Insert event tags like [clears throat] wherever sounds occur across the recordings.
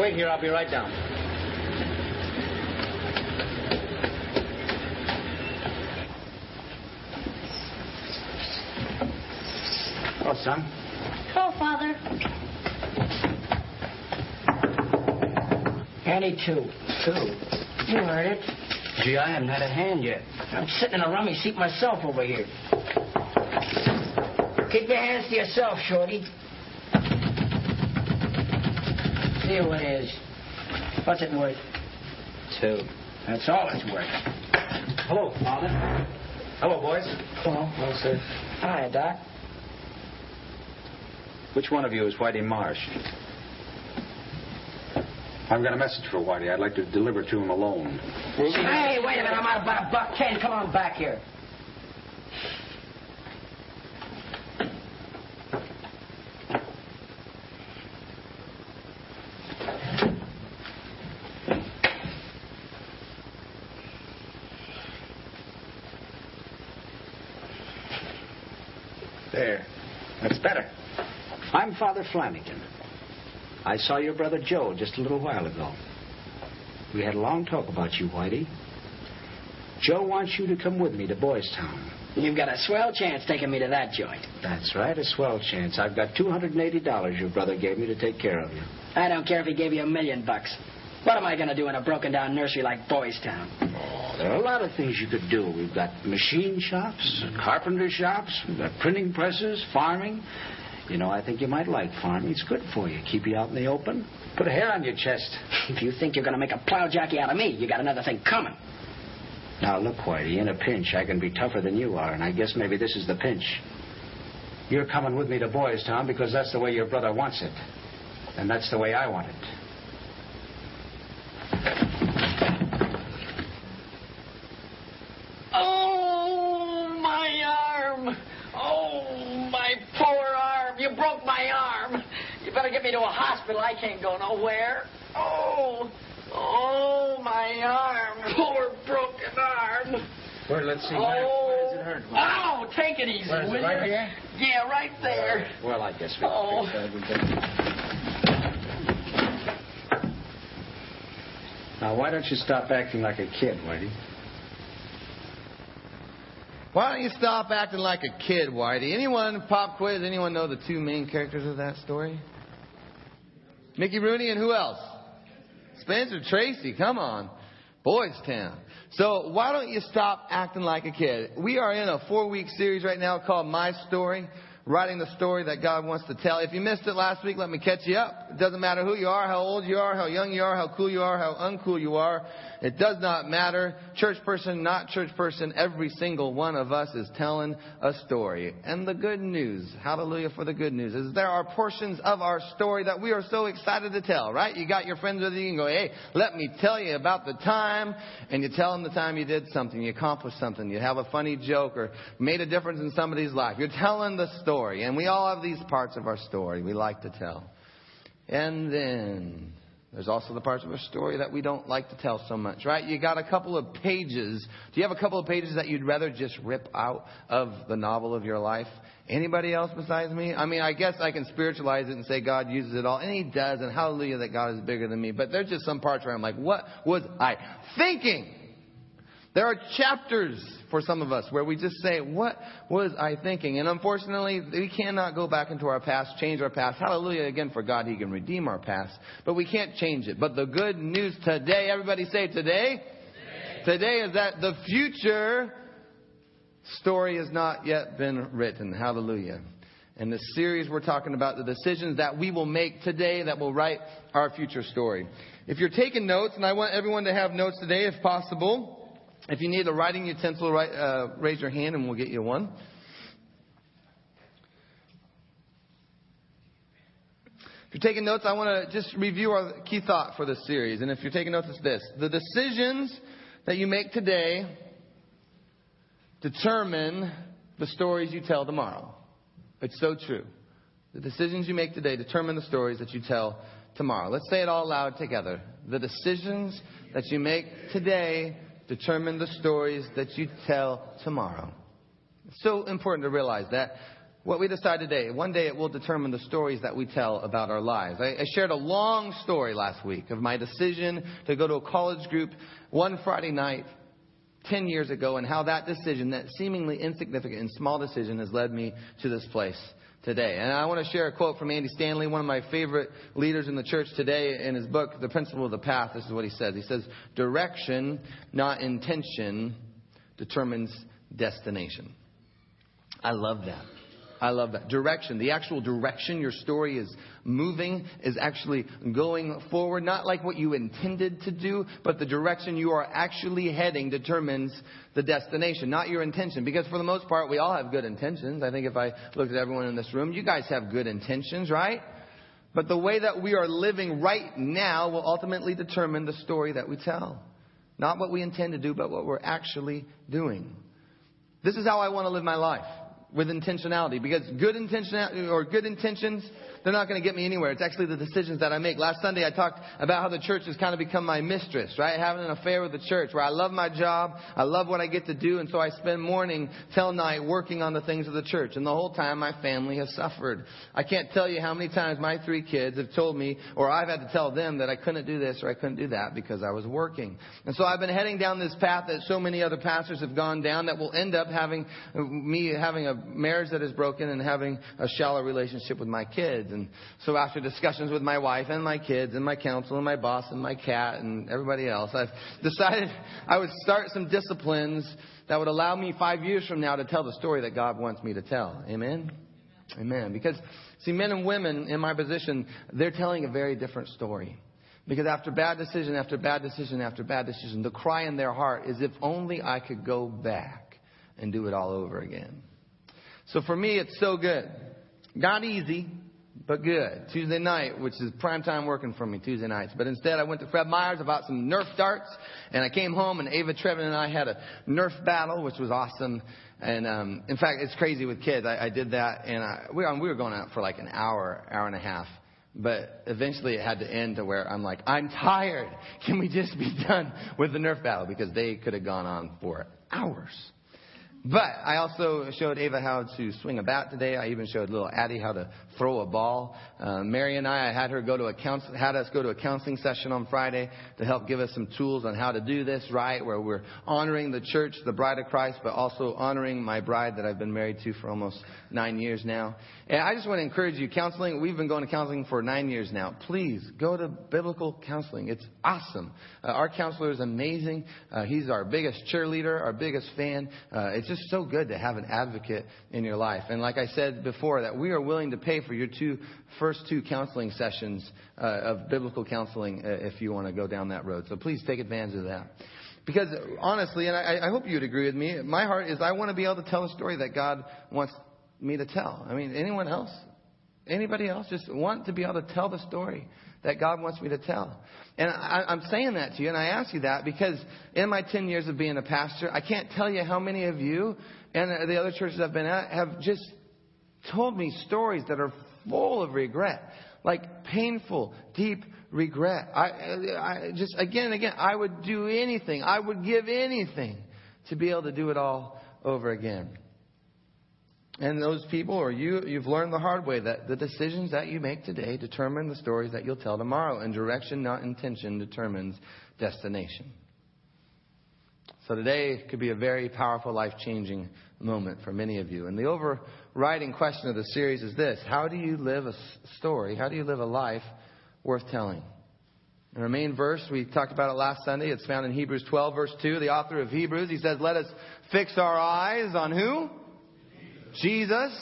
Wait here, I'll be right down. Oh, son. Hello, Father. Annie, two. Two. You heard it. Gee, I haven't had a hand yet. I'm sitting in a rummy seat myself over here. Keep your hands to yourself, Shorty. See what it is. What's it worth? Two. That's all it's worth. Hello, Father. Hello, boys. Hello. Hello, sir. Hi, Doc. Which one of you is Whitey Marsh? I've got a message for Whitey. I'd like to deliver it to him alone. Hey, wait a minute. I'm out about a buck ten. Come on back here. There. That's better. I'm Father Flanagan. I saw your brother Joe just a little while ago. We had a long talk about you, Whitey. Joe wants you to come with me to Boys Town. You've got a swell chance taking me to that joint. That's right, a swell chance. I've got $280 your brother gave me to take care of you. I don't care if he gave you a million bucks. What am I going to do in a broken down nursery like Boys Town? Oh, there are a lot of things you could do. We've got machine shops, carpenter shops, we've got printing presses, farming. You know, I think you might like farming. It's good for you. Keep you out in the open. Put a hair on your chest. If you think you're going to make a plow jockey out of me, you got another thing coming. Now, look, Whitey, in a pinch, I can be tougher than you are, and I guess maybe this is the pinch. You're coming with me to Boys Town because that's the way your brother wants it. And that's the way I want it. Oh, my arm. Oh, my poor arm. You broke my arm. You better get me to a hospital. I can't go nowhere. Oh, oh, my arm. Poor broken arm. Where, let's see. Oh, Where, where does it hurt? oh, take it easy, Where is it, right you? here? Yeah, right there. Well, I guess we Oh. can fix that. We can- Now, why don't you stop acting like a kid, Whitey? Why don't you stop acting like a kid, Whitey? Anyone, pop quiz, anyone know the two main characters of that story? Mickey Rooney and who else? Spencer Tracy, come on. Boys Town. So why don't you stop acting like a kid? We are in a four week series right now called My Story, writing the story that God wants to tell. If you missed it last week, let me catch you up. It doesn't matter who you are, how old you are, how young you are, how cool you are, how uncool you are. It does not matter. Church person, not church person, every single one of us is telling a story. And the good news, hallelujah for the good news, is there are portions of our story that we are so excited to tell, right? You got your friends with you, you can go, hey, let me tell you about the time, and you tell them the time you did something, you accomplished something, you have a funny joke or made a difference in somebody's life. You're telling the story, and we all have these parts of our story we like to tell. And then there's also the parts of a story that we don't like to tell so much, right? You got a couple of pages. Do you have a couple of pages that you'd rather just rip out of the novel of your life? Anybody else besides me? I mean, I guess I can spiritualize it and say God uses it all, and He does, and hallelujah that God is bigger than me. But there's just some parts where I'm like, what was I thinking? There are chapters for some of us where we just say, What was I thinking? And unfortunately, we cannot go back into our past, change our past. Hallelujah again for God, He can redeem our past. But we can't change it. But the good news today, everybody say today. Today, today is that the future story has not yet been written. Hallelujah. In this series, we're talking about the decisions that we will make today that will write our future story. If you're taking notes, and I want everyone to have notes today if possible, if you need a writing utensil, write, uh, raise your hand and we'll get you one. If you're taking notes, I want to just review our key thought for this series. And if you're taking notes, it's this. The decisions that you make today determine the stories you tell tomorrow. It's so true. The decisions you make today determine the stories that you tell tomorrow. Let's say it all loud together. The decisions that you make today determine the stories that you tell tomorrow. It's so important to realize that what we decide today, one day it will determine the stories that we tell about our lives. I, I shared a long story last week of my decision to go to a college group one Friday night 10 years ago and how that decision, that seemingly insignificant and small decision, has led me to this place today. And I want to share a quote from Andy Stanley, one of my favorite leaders in the church today, in his book, The Principle of the Path. This is what he says. He says, Direction, not intention, determines destination. I love that. I love that. Direction. The actual direction your story is moving is actually going forward. Not like what you intended to do, but the direction you are actually heading determines the destination, not your intention. Because for the most part, we all have good intentions. I think if I looked at everyone in this room, you guys have good intentions, right? But the way that we are living right now will ultimately determine the story that we tell. Not what we intend to do, but what we're actually doing. This is how I want to live my life with intentionality because good intention or good intentions they're not going to get me anywhere. It's actually the decisions that I make. Last Sunday I talked about how the church has kind of become my mistress, right? Having an affair with the church where I love my job, I love what I get to do, and so I spend morning till night working on the things of the church. And the whole time my family has suffered. I can't tell you how many times my three kids have told me, or I've had to tell them that I couldn't do this or I couldn't do that because I was working. And so I've been heading down this path that so many other pastors have gone down that will end up having me having a marriage that is broken and having a shallow relationship with my kids. And so after discussions with my wife and my kids and my counsel and my boss and my cat and everybody else, I've [laughs] decided I would start some disciplines that would allow me five years from now to tell the story that God wants me to tell. Amen? Amen. Because, see, men and women in my position, they're telling a very different story. Because after bad decision after bad decision after bad decision, the cry in their heart is if only I could go back and do it all over again. So for me, it's so good. Not easy, but good. Tuesday night, which is prime time working for me Tuesday nights. But instead, I went to Fred Meyer's about some Nerf darts, and I came home, and Ava Trevin and I had a Nerf battle, which was awesome. And um, in fact, it's crazy with kids. I, I did that, and I, we, we were going out for like an hour, hour and a half. But eventually, it had to end to where I'm like, I'm tired. Can we just be done with the Nerf battle? Because they could have gone on for hours. But I also showed Ava how to swing a bat today. I even showed little Addie how to throw a ball. Uh, Mary and I, I had her go to a counsel, had us go to a counseling session on Friday to help give us some tools on how to do this right, where we're honoring the church, the bride of Christ, but also honoring my bride that I've been married to for almost nine years now. And I just want to encourage you, counseling. We've been going to counseling for nine years now. Please go to biblical counseling. It's awesome. Uh, our counselor is amazing. Uh, he's our biggest cheerleader, our biggest fan. Uh, it's just so good to have an advocate in your life. And like I said before, that we are willing to pay for your two first two counseling sessions uh, of biblical counseling uh, if you want to go down that road. So please take advantage of that. Because honestly, and I, I hope you'd agree with me, my heart is I want to be able to tell a story that God wants me to tell. I mean, anyone else? Anybody else just want to be able to tell the story that God wants me to tell? And I, I'm saying that to you, and I ask you that because in my 10 years of being a pastor, I can't tell you how many of you and the other churches I've been at have just told me stories that are full of regret, like painful, deep regret. I, I just again and again, I would do anything, I would give anything to be able to do it all over again. And those people, or you, you've learned the hard way that the decisions that you make today determine the stories that you'll tell tomorrow. And direction, not intention, determines destination. So today could be a very powerful, life changing moment for many of you. And the overriding question of the series is this How do you live a story? How do you live a life worth telling? In our main verse, we talked about it last Sunday. It's found in Hebrews 12, verse 2. The author of Hebrews, he says, Let us fix our eyes on who? Jesus,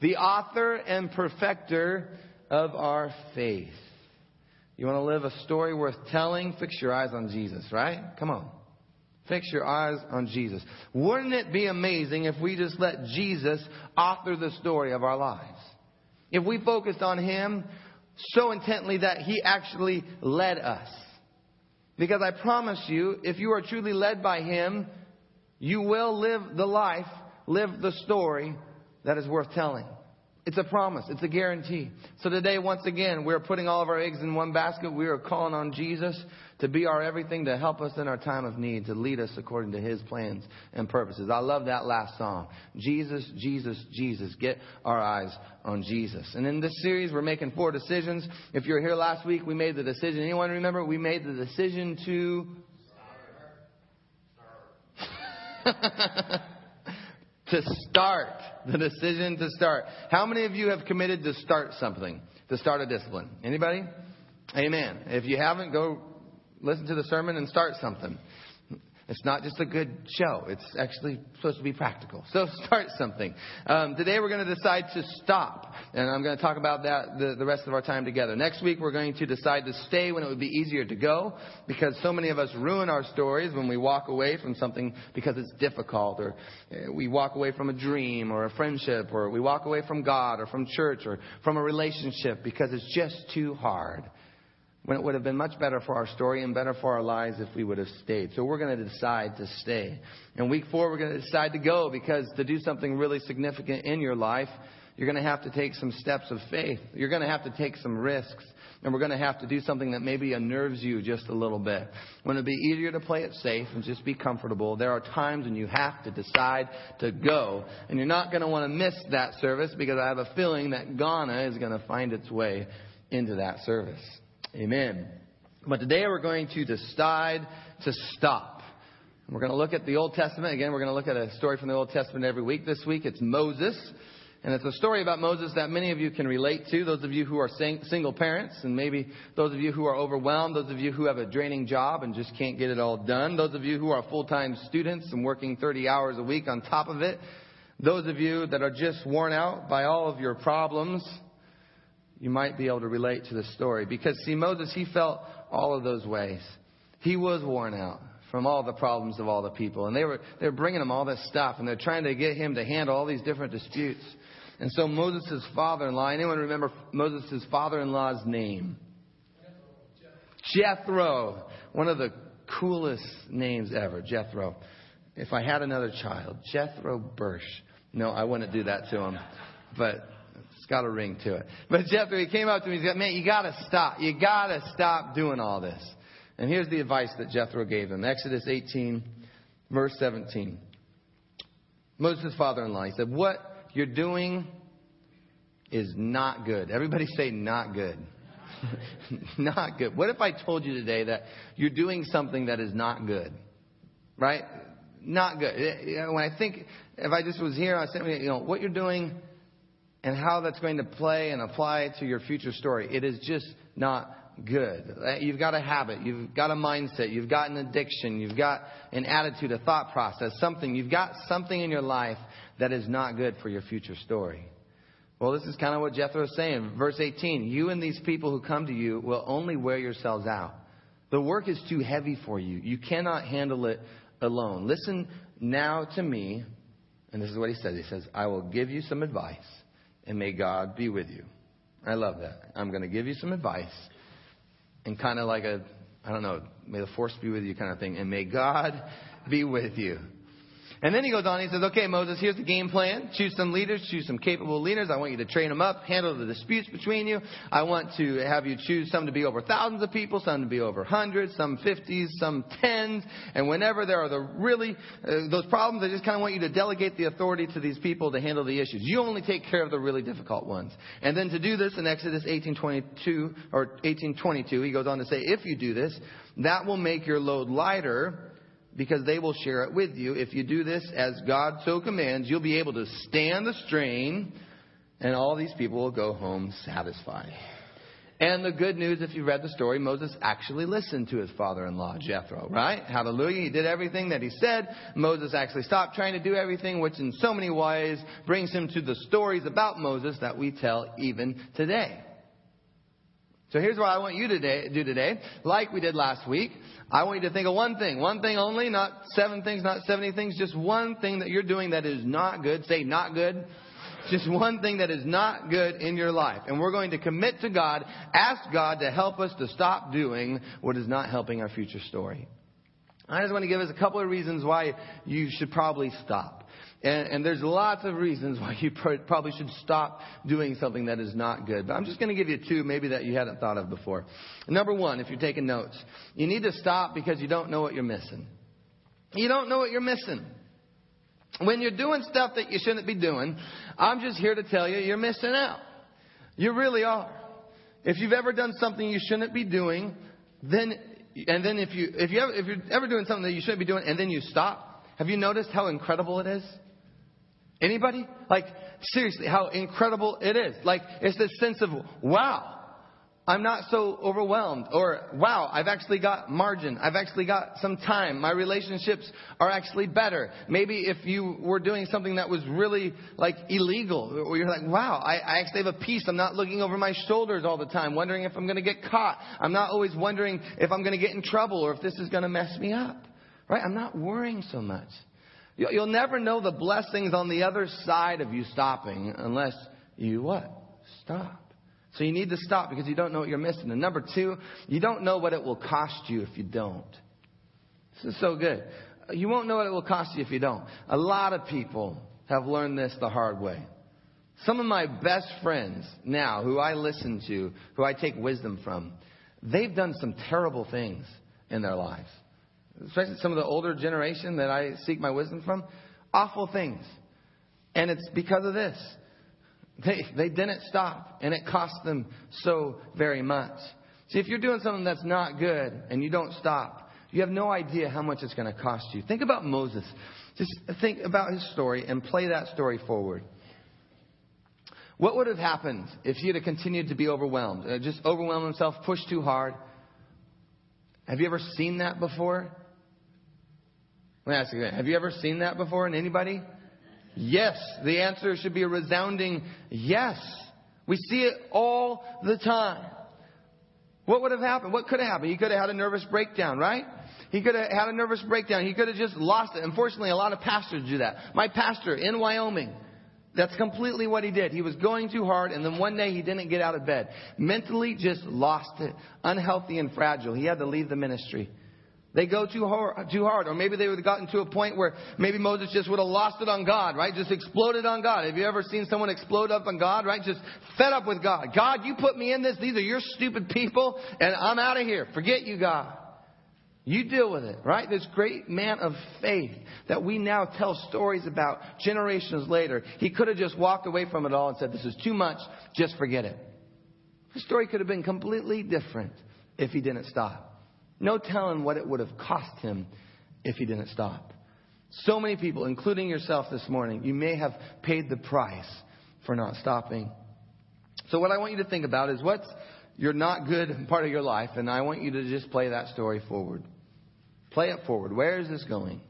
the author and perfecter of our faith. You want to live a story worth telling? Fix your eyes on Jesus, right? Come on. Fix your eyes on Jesus. Wouldn't it be amazing if we just let Jesus author the story of our lives? If we focused on Him so intently that He actually led us. Because I promise you, if you are truly led by Him, you will live the life, live the story that is worth telling. It's a promise. It's a guarantee. So today, once again, we're putting all of our eggs in one basket. We are calling on Jesus to be our everything, to help us in our time of need, to lead us according to His plans and purposes. I love that last song. Jesus, Jesus, Jesus. Get our eyes on Jesus. And in this series, we're making four decisions. If you were here last week, we made the decision. Anyone remember? We made the decision to. [laughs] to start. The decision to start. How many of you have committed to start something? To start a discipline? Anybody? Amen. If you haven't, go listen to the sermon and start something. It's not just a good show. It's actually supposed to be practical. So [laughs] start something. Um, today we're going to decide to stop. And I'm going to talk about that the, the rest of our time together. Next week we're going to decide to stay when it would be easier to go because so many of us ruin our stories when we walk away from something because it's difficult or uh, we walk away from a dream or a friendship or we walk away from God or from church or from a relationship because it's just too hard when it would have been much better for our story and better for our lives if we would have stayed. So we're going to decide to stay. In week four, we're going to decide to go because to do something really significant in your life, you're going to have to take some steps of faith. You're going to have to take some risks. And we're going to have to do something that maybe unnerves you just a little bit. When it'd be easier to play it safe and just be comfortable, there are times when you have to decide to go. And you're not going to want to miss that service because I have a feeling that Ghana is going to find its way into that service. Amen. But today we're going to decide to stop. We're going to look at the Old Testament. Again, we're going to look at a story from the Old Testament every week. This week it's Moses. And it's a story about Moses that many of you can relate to. Those of you who are sing- single parents, and maybe those of you who are overwhelmed, those of you who have a draining job and just can't get it all done, those of you who are full time students and working 30 hours a week on top of it, those of you that are just worn out by all of your problems, you might be able to relate to the story. Because, see, Moses, he felt all of those ways. He was worn out from all the problems of all the people. And they were, they were bringing him all this stuff, and they're trying to get him to handle all these different disputes. And so Moses' father-in-law, anyone remember Moses' father-in-law's name? Jethro. One of the coolest names ever, Jethro. If I had another child, Jethro Bursch. No, I wouldn't do that to him. But got a ring to it. But Jethro, he came up to me, he said, man, you gotta stop. You gotta stop doing all this. And here's the advice that Jethro gave him. Exodus 18, verse 17. Moses' father-in-law, he said, what you're doing is not good. Everybody say not good. [laughs] not good. What if I told you today that you're doing something that is not good? Right? Not good. Eh, when I think, if I just was here, I said, you know, what you're doing and how that's going to play and apply to your future story. It is just not good. Uh, you've got a habit, you've got a mindset, you've got an addiction, you've got an attitude, a thought process, something. You've got something in your life that is not good for your future story. Well, this is kind of what Jethro is saying. Verse 18 You and these people who come to you will only wear yourselves out. The work is too heavy for you. You cannot handle it alone. Listen now to me. And this is what he says. He says, I will give you some advice and may God be with you. I love that. I'm going to give you some advice and kind of like a, I don't know, may the force be with you kind of thing, and may God be with you. And then he goes on, he says, okay, Moses, here's the game plan. Choose some leaders, choose some capable leaders. I want you to train them up, handle the disputes between you. I want to have you choose some to be over thousands of people, some to be over hundreds, some fifties, some tens. And whenever there are the really, uh, those problems, I just kind of want you to delegate the authority to these people to handle the issues. You only take care of the really difficult ones. And then to do this in Exodus 1822, or 1822, he goes on to say, if you do this, that will make your load lighter because they will share it with you. If you do this as God so commands, you'll be able to stand the strain, and all these people will go home satisfied. And the good news, if you read the story, Moses actually listened to his father in law, Jethro, right? Hallelujah. He did everything that he said. Moses actually stopped trying to do everything, which in so many ways brings him to the stories about Moses that we tell even today. So here's what I want you to do today. Like we did last week, I want you to think of one thing. One thing only, not seven things, not 70 things. Just one thing that you're doing that is not good. Say not good. Just one thing that is not good in your life. And we're going to commit to God, ask God to help us to stop doing what is not helping our future story. I just want to give us a couple of reasons why you should probably stop. And, and there's lots of reasons why you pr- probably should stop doing something that is not good. But I'm just going to give you two maybe that you hadn't thought of before. Number one, if you're taking notes, you need to stop because you don't know what you're missing. You don't know what you're missing. When you're doing stuff that you shouldn't be doing, I'm just here to tell you you're missing out. You really are. If you've ever done something you shouldn't be doing, then and then if you if you ever, if you're ever doing something that you shouldn't be doing and then you stop, have you noticed how incredible it is? Anybody? Like seriously, how incredible it is. Like it's this sense of wow. I'm not so overwhelmed. Or, wow, I've actually got margin. I've actually got some time. My relationships are actually better. Maybe if you were doing something that was really like illegal, or you're like, wow, I, I actually have a peace. I'm not looking over my shoulders all the time, wondering if I'm going to get caught. I'm not always wondering if I'm going to get in trouble or if this is going to mess me up. Right? I'm not worrying so much. You'll never know the blessings on the other side of you stopping unless you what? Stop. So you need to stop because you don't know what you're missing. And number two, you don't know what it will cost you if you don't. This is so good. You won't know what it will cost you if you don't. A lot of people have learned this the hard way. Some of my best friends now, who I listen to, who I take wisdom from, they've done some terrible things in their lives. Especially some of the older generation that I seek my wisdom from. Awful things. And it's because of this. They, they didn't stop, and it cost them so very much. See, if you're doing something that's not good and you don't stop, you have no idea how much it's going to cost you. Think about Moses. Just think about his story and play that story forward. What would have happened if he had continued to be overwhelmed? Uh, just overwhelm himself, push too hard? Have you ever seen that before? Let me ask you, have you ever seen that before in anybody? Yes. The answer should be a resounding yes. We see it all the time. What would have happened? What could have happened? He could have had a nervous breakdown, right? He could have had a nervous breakdown. He could have just lost it. Unfortunately, a lot of pastors do that. My pastor in Wyoming, that's completely what he did. He was going too hard, and then one day he didn't get out of bed. Mentally just lost it. Unhealthy and fragile. He had to leave the ministry. They go too hard, too hard. Or maybe they would have gotten to a point where maybe Moses just would have lost it on God, right? Just exploded on God. Have you ever seen someone explode up on God, right? Just fed up with God. God, you put me in this. These are your stupid people, and I'm out of here. Forget you, God. You deal with it, right? This great man of faith that we now tell stories about generations later. He could have just walked away from it all and said, This is too much. Just forget it. The story could have been completely different if he didn't stop. No telling what it would have cost him if he didn't stop. So many people, including yourself this morning, you may have paid the price for not stopping. So, what I want you to think about is what's your not good part of your life, and I want you to just play that story forward. Play it forward. Where is this going?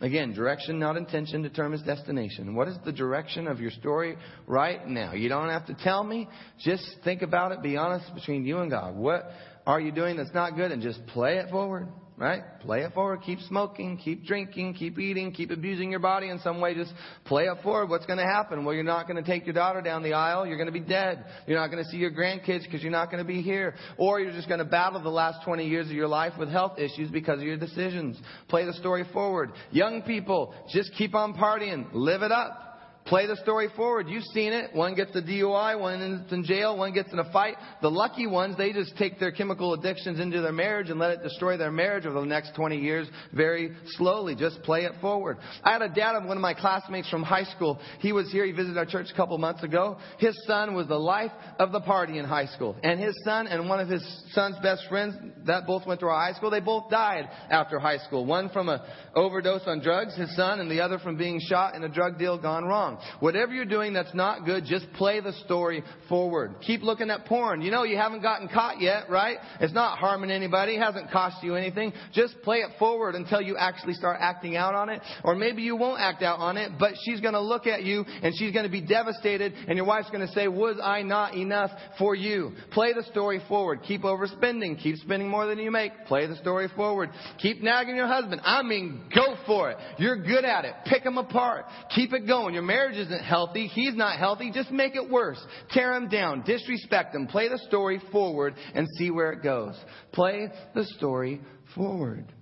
Again, direction, not intention, determines destination. What is the direction of your story right now? You don't have to tell me. Just think about it. Be honest between you and God. What are you doing that's not good? And just play it forward, right? Play it forward. Keep smoking, keep drinking, keep eating, keep abusing your body in some way. Just play it forward. What's going to happen? Well, you're not going to take your daughter down the aisle. You're going to be dead. You're not going to see your grandkids because you're not going to be here. Or you're just going to battle the last 20 years of your life with health issues because of your decisions. Play the story forward. Young people, just keep on partying. Live it up. Play the story forward. You've seen it. One gets a DUI, one is in jail, one gets in a fight. The lucky ones, they just take their chemical addictions into their marriage and let it destroy their marriage over the next 20 years very slowly. Just play it forward. I had a dad of one of my classmates from high school. He was here. He visited our church a couple months ago. His son was the life of the party in high school. And his son and one of his son's best friends, that both went to our high school, they both died after high school. One from an overdose on drugs, his son, and the other from being shot in a drug deal gone wrong. Whatever you're doing that's not good, just play the story forward. Keep looking at porn. You know you haven't gotten caught yet, right? It's not harming anybody. It hasn't cost you anything. Just play it forward until you actually start acting out on it. Or maybe you won't act out on it, but she's going to look at you and she's going to be devastated and your wife's going to say, was I not enough for you? Play the story forward. Keep overspending. Keep spending more than you make. Play the story forward. Keep nagging your husband. I mean, go for it. You're good at it. Pick them apart. Keep it going. Your marriage isn't healthy. He's not healthy. Just make it worse. Tear him down. Disrespect him. Play the story forward and see where it goes. Play the story forward.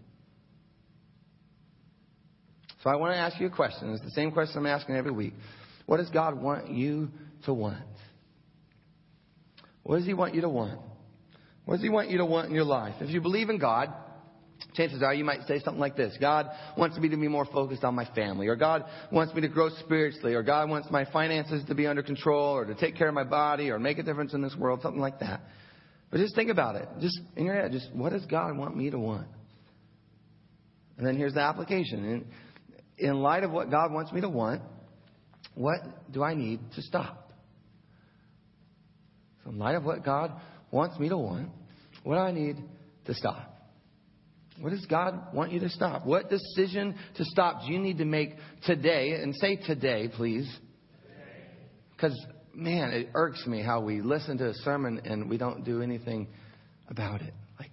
So I want to ask you a question. It's the same question I'm asking every week. What does God want you to want? What does He want you to want? What does He want you to want in your life? If you believe in God, chances are you might say something like this God wants me to be more focused on my family, or God wants me to grow spiritually, or God wants my finances to be under control, or to take care of my body, or make a difference in this world, something like that. But just think about it. Just in your head, just what does God want me to want? And then here's the application. In, in light of what God wants me to want, what do I need to stop? So, in light of what God wants me to want, what do I need to stop? What does God want you to stop? What decision to stop do you need to make today? And say today, please. Because, man, it irks me how we listen to a sermon and we don't do anything about it. Like,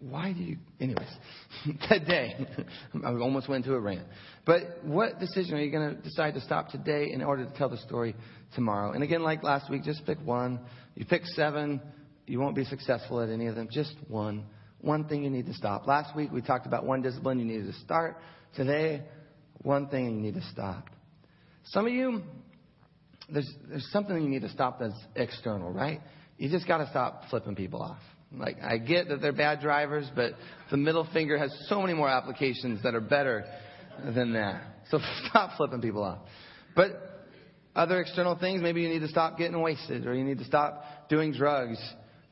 why do you. Anyways, [laughs] today. [laughs] I almost went into a rant. But what decision are you going to decide to stop today in order to tell the story tomorrow? And again, like last week, just pick one. You pick seven, you won't be successful at any of them. Just one one thing you need to stop. Last week we talked about one discipline you needed to start. Today, one thing you need to stop. Some of you, there's, there's something you need to stop that's external, right? You just got to stop flipping people off. Like, I get that they're bad drivers, but the middle finger has so many more applications that are better than that. So [laughs] stop flipping people off. But other external things, maybe you need to stop getting wasted or you need to stop doing drugs.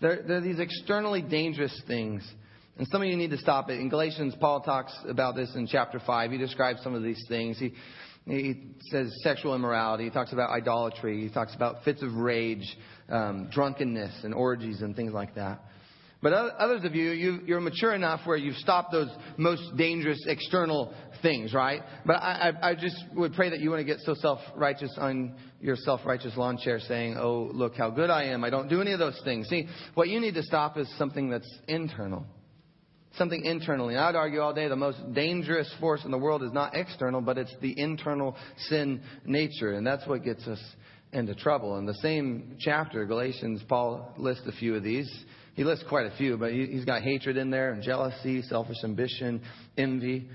There, there are these externally dangerous things and some of you need to stop it. In Galatians, Paul talks about this in chapter 5. He describes some of these things. He, he says sexual immorality. He talks about idolatry. He talks about fits of rage, um, drunkenness, and orgies and things like that. But others of you, you, are mature enough where you've stopped those most dangerous external things, right? But I, I, I just would pray that you to get so self-righteous on your self-righteous lawn chair saying, oh, look how good I am. I don't do any of those things. See, what you need to stop is something that's internal something internally. And I'd argue all day the most dangerous force in the world is not external, but it's the internal sin nature. And that's what gets us into trouble. In the same chapter, Galatians, Paul lists a few of these. He lists quite a few, but he's got hatred in there and jealousy, selfish ambition, envy.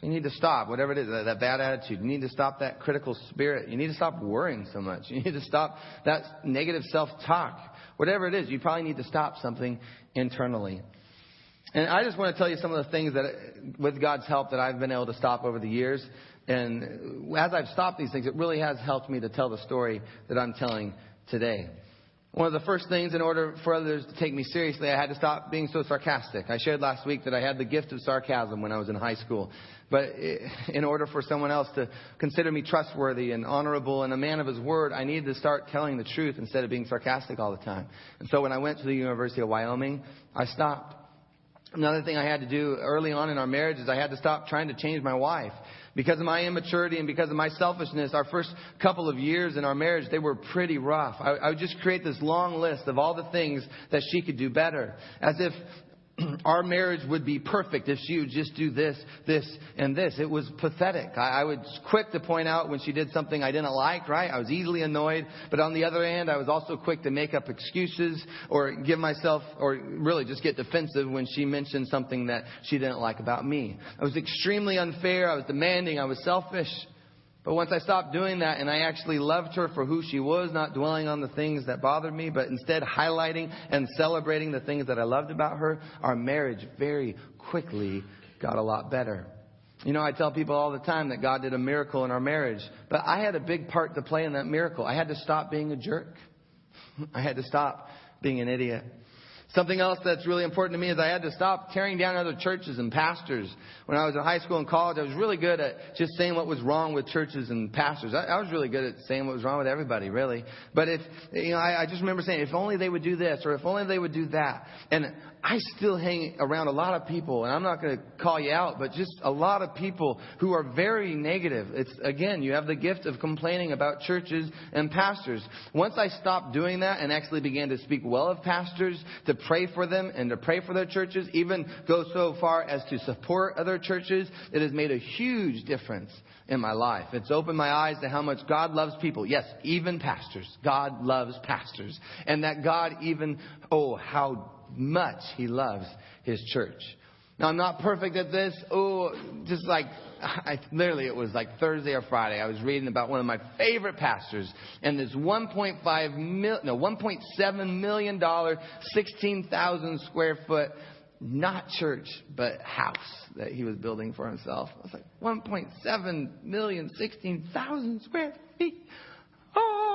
You need to stop whatever it is, that, bad attitude. You need to stop that critical spirit. You need to stop worrying so much. [laughs] You need to stop that negative self-talk. Whatever it is, you probably need to stop something internally. And I just want to tell you some of the things that, with God's help, that I've been able to stop over the years. And as I've stopped these things, it really has helped me to tell the story that I'm telling today. One of the first things, in order for others to take me seriously, I had to stop being so sarcastic. I shared last week that I had the gift of sarcasm when I was in high school. But in order for someone else to consider me trustworthy and honorable and a man of his word, I needed to start telling the truth instead of being sarcastic all the time. And so when I went to the University of Wyoming, I stopped. Another thing I had to do early on in our marriage is I had to stop trying to change my wife. Because of my immaturity and because of my selfishness, our first couple of years in our marriage, they were pretty rough. I, I would just create this long list of all the things that she could do better. As if [clears throat] our marriage would be perfect if she would just do this, this, and this. It was pathetic. I, I was quick to point out when she did something I didn't like, right? I was easily annoyed. But on the other hand, I was also quick to make up excuses or give myself, or really just get defensive when she mentioned something that she didn't like about me. I was extremely unfair. I was demanding. I was selfish. But once I stopped doing that and I actually loved her for who she was, not dwelling on the things that bothered me, but instead highlighting and celebrating the things that I loved about her, our marriage very quickly got a lot better. You know, I tell people all the time that God did a miracle in our marriage, but I had a big part to play in that miracle. I had to stop being a jerk. [laughs] I had to stop being an idiot. Something else that's really important to me is I had to stop tearing down other churches and pastors. When I was in high school and college, I was really good at just saying what was wrong with churches and pastors. I, I was really good at saying what was wrong with everybody, really. But if, you know, I, I just remember saying, if only they would do this or if only they would do that. And I still hang around a lot of people, and I'm not going to call you out, but just a lot of people who are very negative. It's, again, you have the gift of complaining about churches and pastors. Once I stopped doing that and actually began to speak well of pastors, to pray for them and to pray for their churches, even go so far as to support other churches, it has made a huge difference in my life. It's opened my eyes to how much God loves people. Yes, even pastors. God loves pastors. And that God even, oh, how much he loves his church. Now, I'm not perfect at this. Oh, just like, [laughs] I, literally, it was like Thursday or Friday. I was reading about one of my favorite pastors and this 1.5 mil, no, 1.7 million dollar, 16,000 square foot, not church, but house that he was building for himself. I was like, 1.7 million, 16,000 square feet. Oh.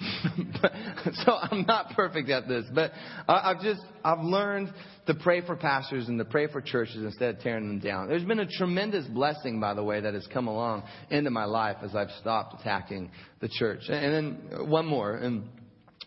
[laughs] so I'm not perfect at this, but I, I've just, I've learned to pray for pastors and to pray for churches instead of tearing them down. There's been a tremendous blessing, by the way, that has come along into my life as I've stopped attacking the church. And then one more, and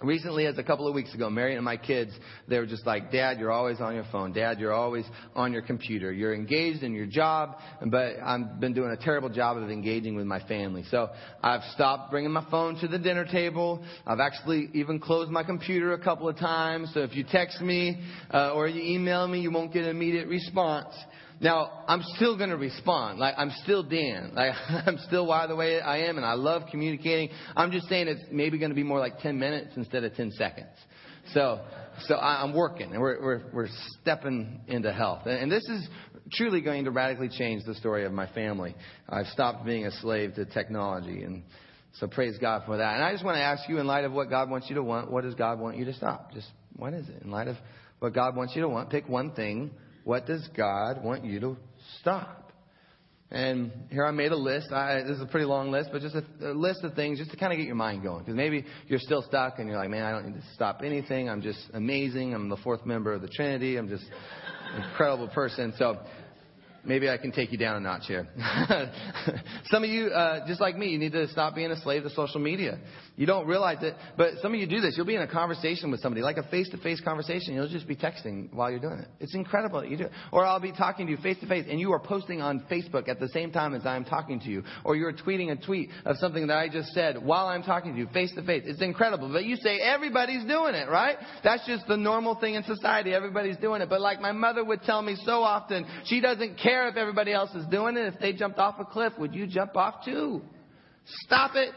recently as a couple of weeks ago mary and my kids they were just like dad you're always on your phone. Dad you're always on your computer. You're engaged in your job but i've been doing a terrible job of engaging with my family. So i've stopped bringing my phone to the dinner table. I've actually even closed my computer a couple of times. So if you text me uh, or you email me you won't get an immediate response now, I'm still going to respond. Like, I'm still Dan. [laughs] Like, I'm still why the way I am, and I love communicating. I'm just saying it's maybe going to be more like 10 minutes instead of 10 seconds. So, so I'm working, and we're, we're, we're stepping into health. And this is truly going to radically change the story of my family. I've stopped being a slave to technology, and so praise God for that. And I just want to ask you, in light of what God wants you to want, what does God want you to stop? Just what is it? In light of what God wants you to want, pick one thing what does God want you to stop? And here I made a list. I, this is a pretty long list, but just a, a list of things just to kind of get your mind going. Because maybe you're still stuck and you're like, man, I don't need to stop anything. I'm just amazing. I'm the fourth member of the Trinity. I'm just an incredible person. So maybe I can take you down a notch here. [laughs] some of you, uh, just like me, you need to stop being a slave to social media. You don't realize it, but some of you do this. You'll be in a conversation with somebody, like a face-to-face conversation. You'll just be texting while you're doing it. It's incredible that you do it. Or I'll be talking to you face-to-face, and you are posting on Facebook at the same time as I'm talking to you. Or you're tweeting a tweet of something that I just said while I'm talking to you, face-to-face. It's incredible. But you say everybody's doing it, right? That's just the normal thing in society. Everybody's doing it. But like my mother would tell me so often, she doesn't care if everybody else is doing it. If they jumped off a cliff, would you jump off too? Stop it.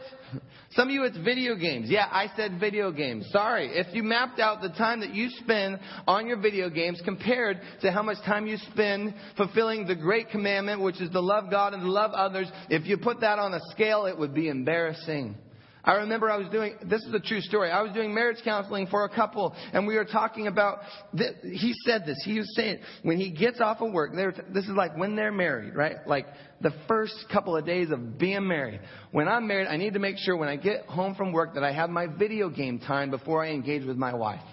Some of you, it's video games. Yeah, I said video games. Sorry. If you mapped out the time that you spend on your video games compared to how much time you spend fulfilling the great commandment, which is to love God and to love others, if you put that on a scale, it would be embarrassing. I remember I was doing, this is a true story. I was doing marriage counseling for a couple and we were talking about, he said this, he was saying, when he gets off of work, this is like when they're married, right? Like the first couple of days of being married. When I'm married, I need to make sure when I get home from work that I have my video game time before I engage with my wife.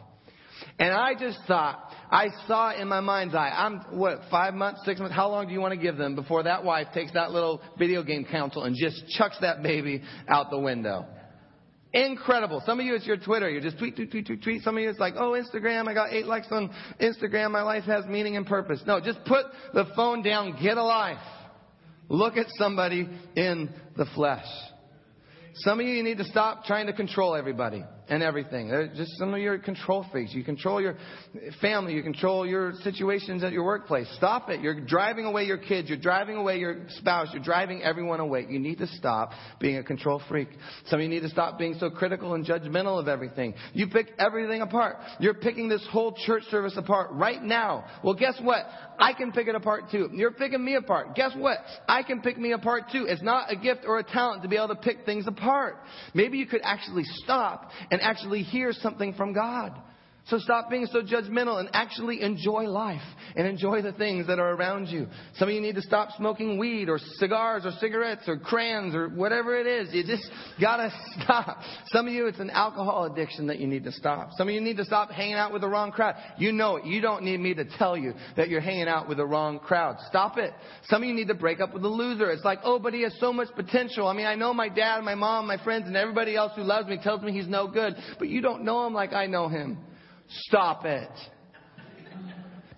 And I just thought, I saw in my mind's eye, I'm, what, five months, six months, how long do you want to give them before that wife takes that little video game console and just chucks that baby out the window? Incredible. Some of you, it's your Twitter. You just tweet, tweet, tweet, tweet, tweet. Some of you, it's like, oh, Instagram. I got eight likes on Instagram. My life has meaning and purpose. No, just put the phone down. Get a life. Look at somebody in the flesh. Some of you, you need to stop trying to control everybody and everything. They're just some of your control freaks. You control your family. You control your situations at your workplace. Stop it. You're driving away your kids. You're driving away your spouse. You're driving everyone away. You need to stop being a control freak. Some of you need to stop being so critical and judgmental of everything. You pick everything apart. You're picking this whole church service apart right now. Well, guess what? I can pick it apart too. You're picking me apart. Guess what? I can pick me apart too. It's not a gift or a talent to be able to pick things apart. Maybe you could actually stop and actually hear something from God. So stop being so judgmental and actually enjoy life and enjoy the things that are around you. Some of you need to stop smoking weed or cigars or cigarettes or crayons or whatever it is. You just gotta [laughs] stop. Some of you, it's an alcohol addiction that you need to stop. Some of you need to stop hanging out with the wrong crowd. You know it. You don't need me to tell you that you're hanging out with the wrong crowd. Stop it. Some of you need to break up with the loser. It's like, oh, but he has so much potential. I mean, I know my dad, my mom, my friends, and everybody else who loves me tells me he's no good, but you don't know him like I know him. Stop it.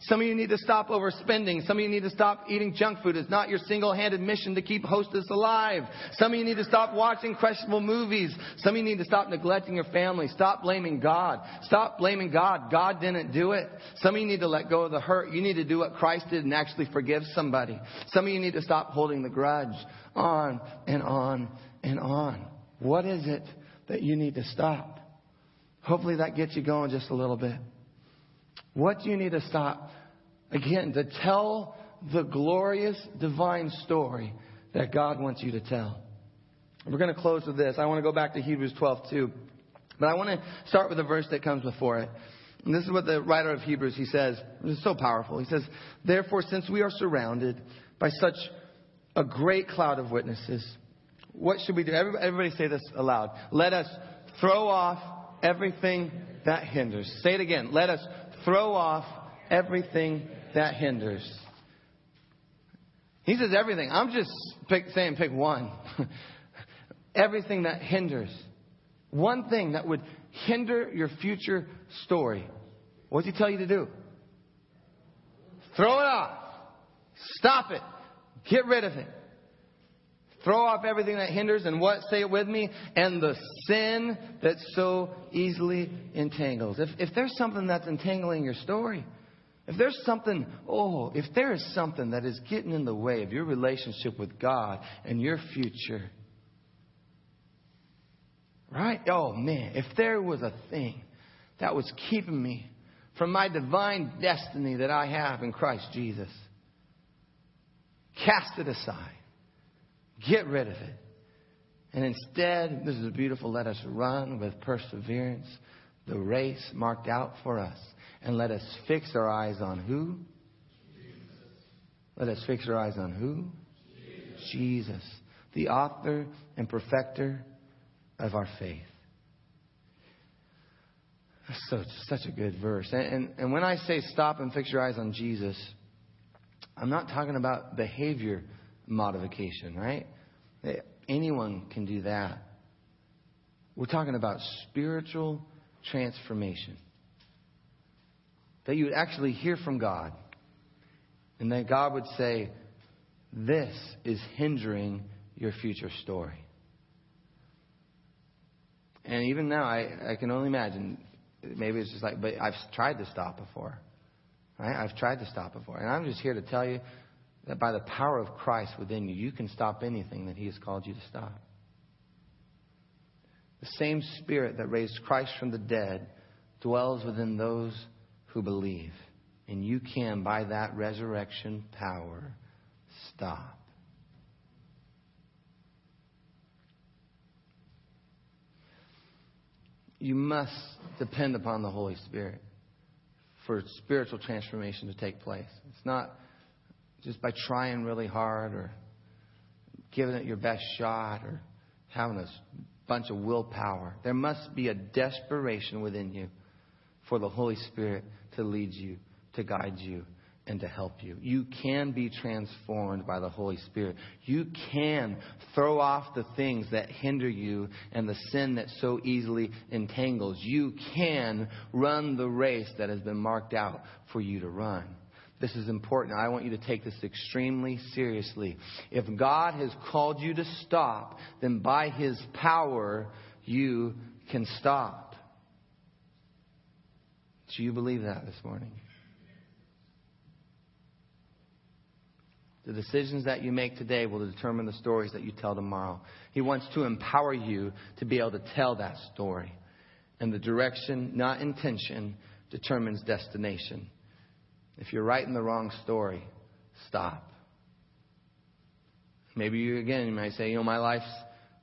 Some of you need to stop overspending. Some of you need to stop eating junk food. It's not your single-handed mission to keep Hostess alive. Some of you need to stop watching questionable movies. Some of you need to stop neglecting your family. Stop blaming God. Stop blaming God. God didn't do it. Some of you need to let go of the hurt. You need to do what Christ did and actually forgive somebody. Some of you need to stop holding the grudge. On and on and on. What is it that you need to stop? Hopefully that gets you going just a little bit. What do you need to stop Again, to tell the glorious divine story that God wants you to tell. We're going to close with this. I want to go back to Hebrews 12 too. But I want to start with the verse that comes before it. And this is what the writer of Hebrews, he says, it's so powerful. He says, Therefore, since we are surrounded by such a great cloud of witnesses, what should we do? Everybody, everybody say this aloud. Let us throw off everything that hinders. Say it again. Let us throw off everything that hinders. He says everything. I'm just pick, saying pick one. [laughs] everything that hinders. One thing that would hinder your future story. What does he tell you to do? Throw it off. Stop it. Get rid of it. Throw off everything that hinders and what? Say it with me. And the sin that so easily entangles. If, if there's something that's entangling your story, if there's something, oh, if there is something that is getting in the way of your relationship with God and your future, right? Oh man, if there was a thing that was keeping me from my divine destiny that I have in Christ Jesus, cast it aside. Get rid of it. And instead, this is beautiful, let us run with perseverance the race marked out for us. And let us fix our eyes on who? Jesus. Let us fix our eyes on who? Jesus. Jesus, the author and perfecter of our faith. So such a good verse. And, and, and when I say stop and fix your eyes on Jesus, I'm not talking about behavior modification, right? Anyone can do that. We're talking about spiritual transformation. That you would actually hear from God. And that God would say, This is hindering your future story. And even now, I, I can only imagine. Maybe it's just like, but I've tried to stop before. Right? I've tried to stop before. And I'm just here to tell you that by the power of Christ within you, you can stop anything that He has called you to stop. The same Spirit that raised Christ from the dead dwells within those who believe. And you can, by that resurrection power, stop. You must depend upon the Holy Spirit for spiritual transformation to take place. It's not just by trying really hard or giving it your best shot or having a bunch of willpower. There must be a desperation within you for the Holy Spirit to lead you, to guide you, and to help you. You can be transformed by the Holy Spirit. You can throw off the things that hinder you and the sin that so easily entangles. You can run the race that has been marked out for you to run. This is important. I want you to take this extremely seriously. If God has called you to stop, then by His power, you can stop. Do you believe that this morning? The decisions that you make today will determine the stories that you tell tomorrow. He wants to empower you to be able to tell that story. And the direction, not intention, determines destination. If you're writing the wrong story, stop. Maybe you, again, you might say, you know, my life's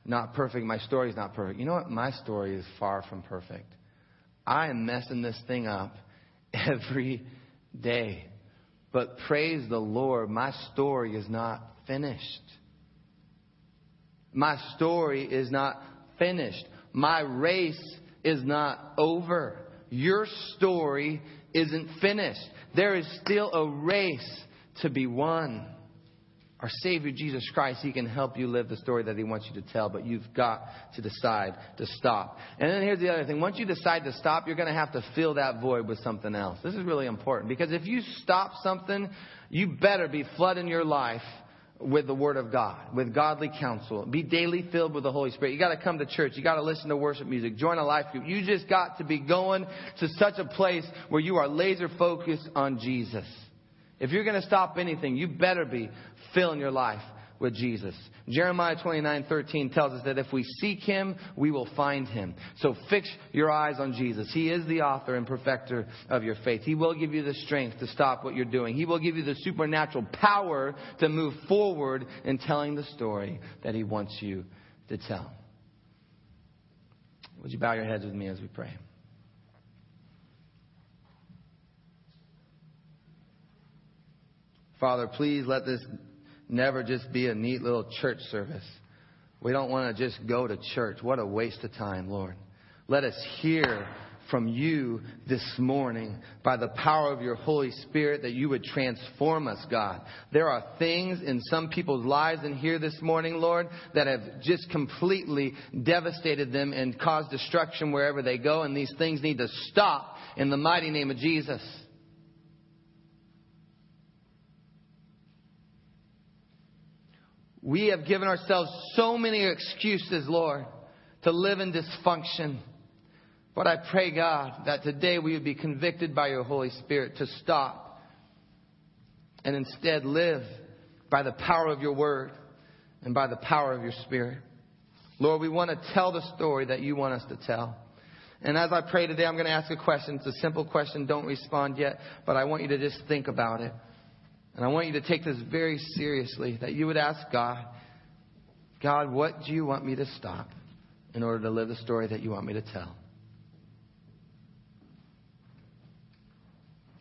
not perfect. My story's not perfect. You know what? My story is far from perfect. I am messing this thing up [laughs] every day. But praise the Lord, my story is not finished. My story is not finished. My race is not over. Your story isn't finished. There is still a race to be won. Our Savior Jesus Christ, He can help you live the story that He wants you to tell, but you've got to decide to stop. And then here's the other thing. Once you decide to stop, you're going to have to fill that void with something else. This is really important because if you stop something, you better be flooding your life with the Word of God, with godly counsel. Be daily filled with the Holy Spirit. You got to come to church. You got to listen to worship music. Join a life group. You just got to be going to such a place where you are laser focused on Jesus. If you're going to stop anything, you better be filling your life with Jesus. Jeremiah 29:13 tells us that if we seek him, we will find him. So fix your eyes on Jesus. He is the author and perfecter of your faith. He will give you the strength to stop what you're doing. He will give you the supernatural power to move forward in telling the story that he wants you to tell. Would you bow your heads with me as we pray? Father, please let this never just be a neat little church service. We don't want to just go to church. What a waste of time, Lord. Let us hear from you this morning by the power of your Holy Spirit that you would transform us, God. There are things in some people's lives in here this morning, Lord, that have just completely devastated them and caused destruction wherever they go, and these things need to stop in the mighty name of Jesus. We have given ourselves so many excuses, Lord, to live in dysfunction. But I pray, God, that today we would be convicted by your Holy Spirit to stop and instead live by the power of your word and by the power of your spirit. Lord, we want to tell the story that you want us to tell. And as I pray today, I'm going to ask a question. It's a simple question. Don't respond yet, but I want you to just think about it. And I want you to take this very seriously that you would ask God, God, what do you want me to stop in order to live the story that you want me to tell?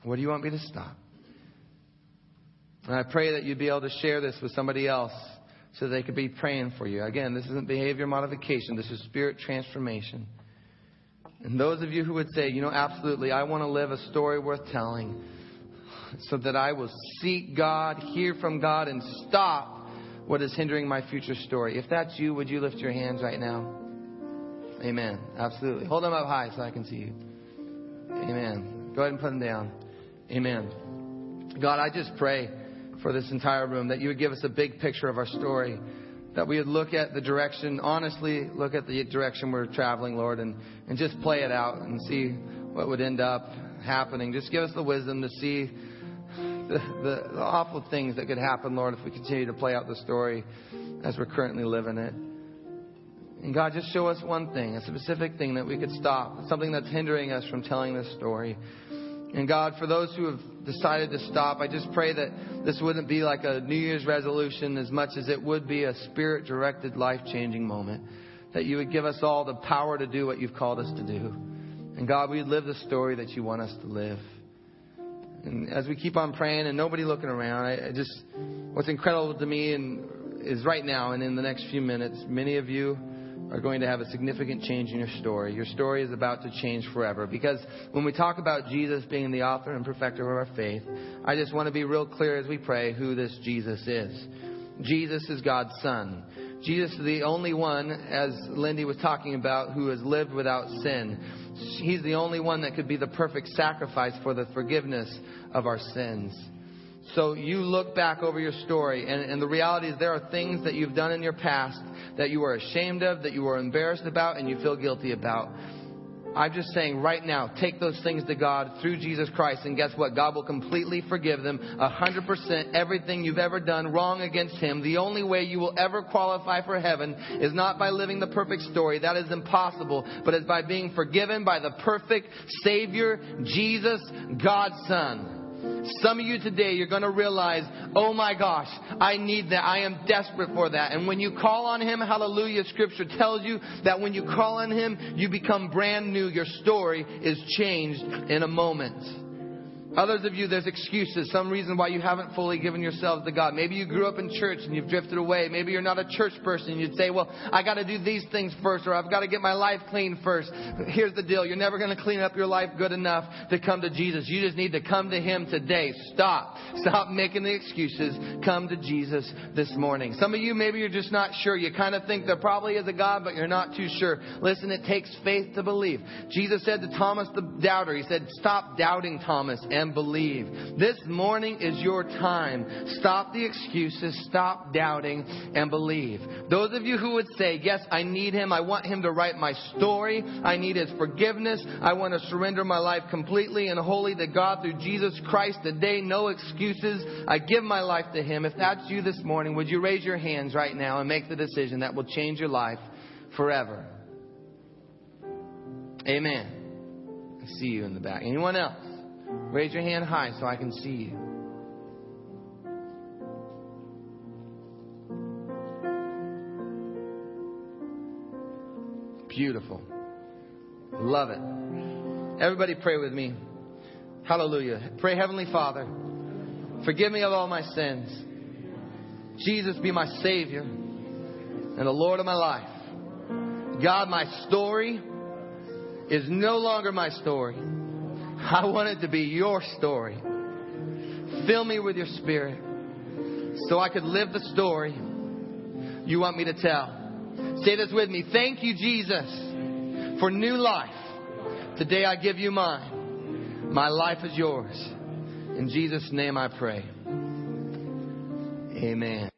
What do you want me to stop? And I pray that you'd be able to share this with somebody else so they could be praying for you. Again, this isn't behavior modification, this is spirit transformation. And those of you who would say, you know, absolutely, I want to live a story worth telling so that I will seek God, hear from God, and stop what is hindering my future story. If that's you, would you lift your hands right now? Amen. Absolutely. Hold them up high so I can see you. Amen. Go ahead and put them down. Amen. God, I just pray for this entire room that you would give us a big picture of our story. That we would look at the direction, honestly, look at the direction we're traveling, Lord, and, and just play it out and see what would end up happening. Just give us the wisdom to see the, the, the awful things that could happen, Lord, if we continue to play out the story as we're currently living it. And God, just show us one thing, a specific thing that we could stop, something that's hindering us from telling this story. And God, for those who have decided to stop, I just pray that this wouldn't be like a New Year's resolution as much as it would be a spirit directed, life changing moment. That you would give us all the power to do what you've called us to do. And God, we'd live the story that you want us to live. And as we keep on praying and nobody looking around, I, I just, what's incredible to me and is right now and in the next few minutes, many of you are going to have a significant change in your story. Your story is about to change forever. Because when we talk about Jesus being the author and perfecter of our faith, I just want to be real clear as we pray who this Jesus is. Jesus is God's Son. Jesus is the only one, as Lindy was talking about, who has lived without sin. He's the only one that could be the perfect sacrifice for the forgiveness of our sins. So you look back over your story, and, and, the reality is there are things that you've done in your past that you are ashamed of, that you are embarrassed about, and you feel guilty about. I'm just saying right now, take those things to God through Jesus Christ, and guess what? God will completely forgive them 100% everything you've ever done wrong against Him. The only way you will ever qualify for heaven is not by living the perfect story. That is impossible, but is by being forgiven by the perfect Savior, Jesus, God's Son. Some of you today, you're going to realize, oh my gosh, I need that. I am desperate for that. And when you call on Him, hallelujah, Scripture tells you that when you call on Him, you become brand new. Your story is changed in a moment. Others of you, there's excuses, some reason why you haven't fully given yourselves to God. Maybe you grew up in church and you've drifted away. Maybe you're not a church person you'd say, well, I got to do these things first or I've got to get my life clean first. Here's the deal. You're never going to clean up your life good enough to come to Jesus. You just need to come to Him today. Stop. Stop making the excuses. Come to Jesus this morning. Some of you, maybe you're just not sure. You kind of think there probably is a God, but you're not too sure. Listen, it takes faith to believe. Jesus said to Thomas the doubter, He said, stop doubting, Thomas, and believe. This morning is your time. Stop the excuses, stop doubting, and believe. Those of you who would say, Yes, I need Him, I want Him to write my story, I need His forgiveness, I want to surrender my life completely and wholly to God through Jesus Christ today, no excuses, I give my life to Him. If that's you this morning, would you raise your hands right now and make the decision that will change your life forever? Amen. I see you in the back. Anyone else? Raise your hand high so I can see you. Beautiful. Love it. Everybody pray with me. Hallelujah. Pray, Heavenly Father, forgive me of all my sins. Jesus be my Savior and the Lord of my life. God, my story is no longer my story. I want it to be your story. Fill me with your spirit so I could live the story you want me to tell. Say this with me. Thank you, Jesus, for new life. Today I give you mine. My life is yours. In Jesus' name I pray. Amen.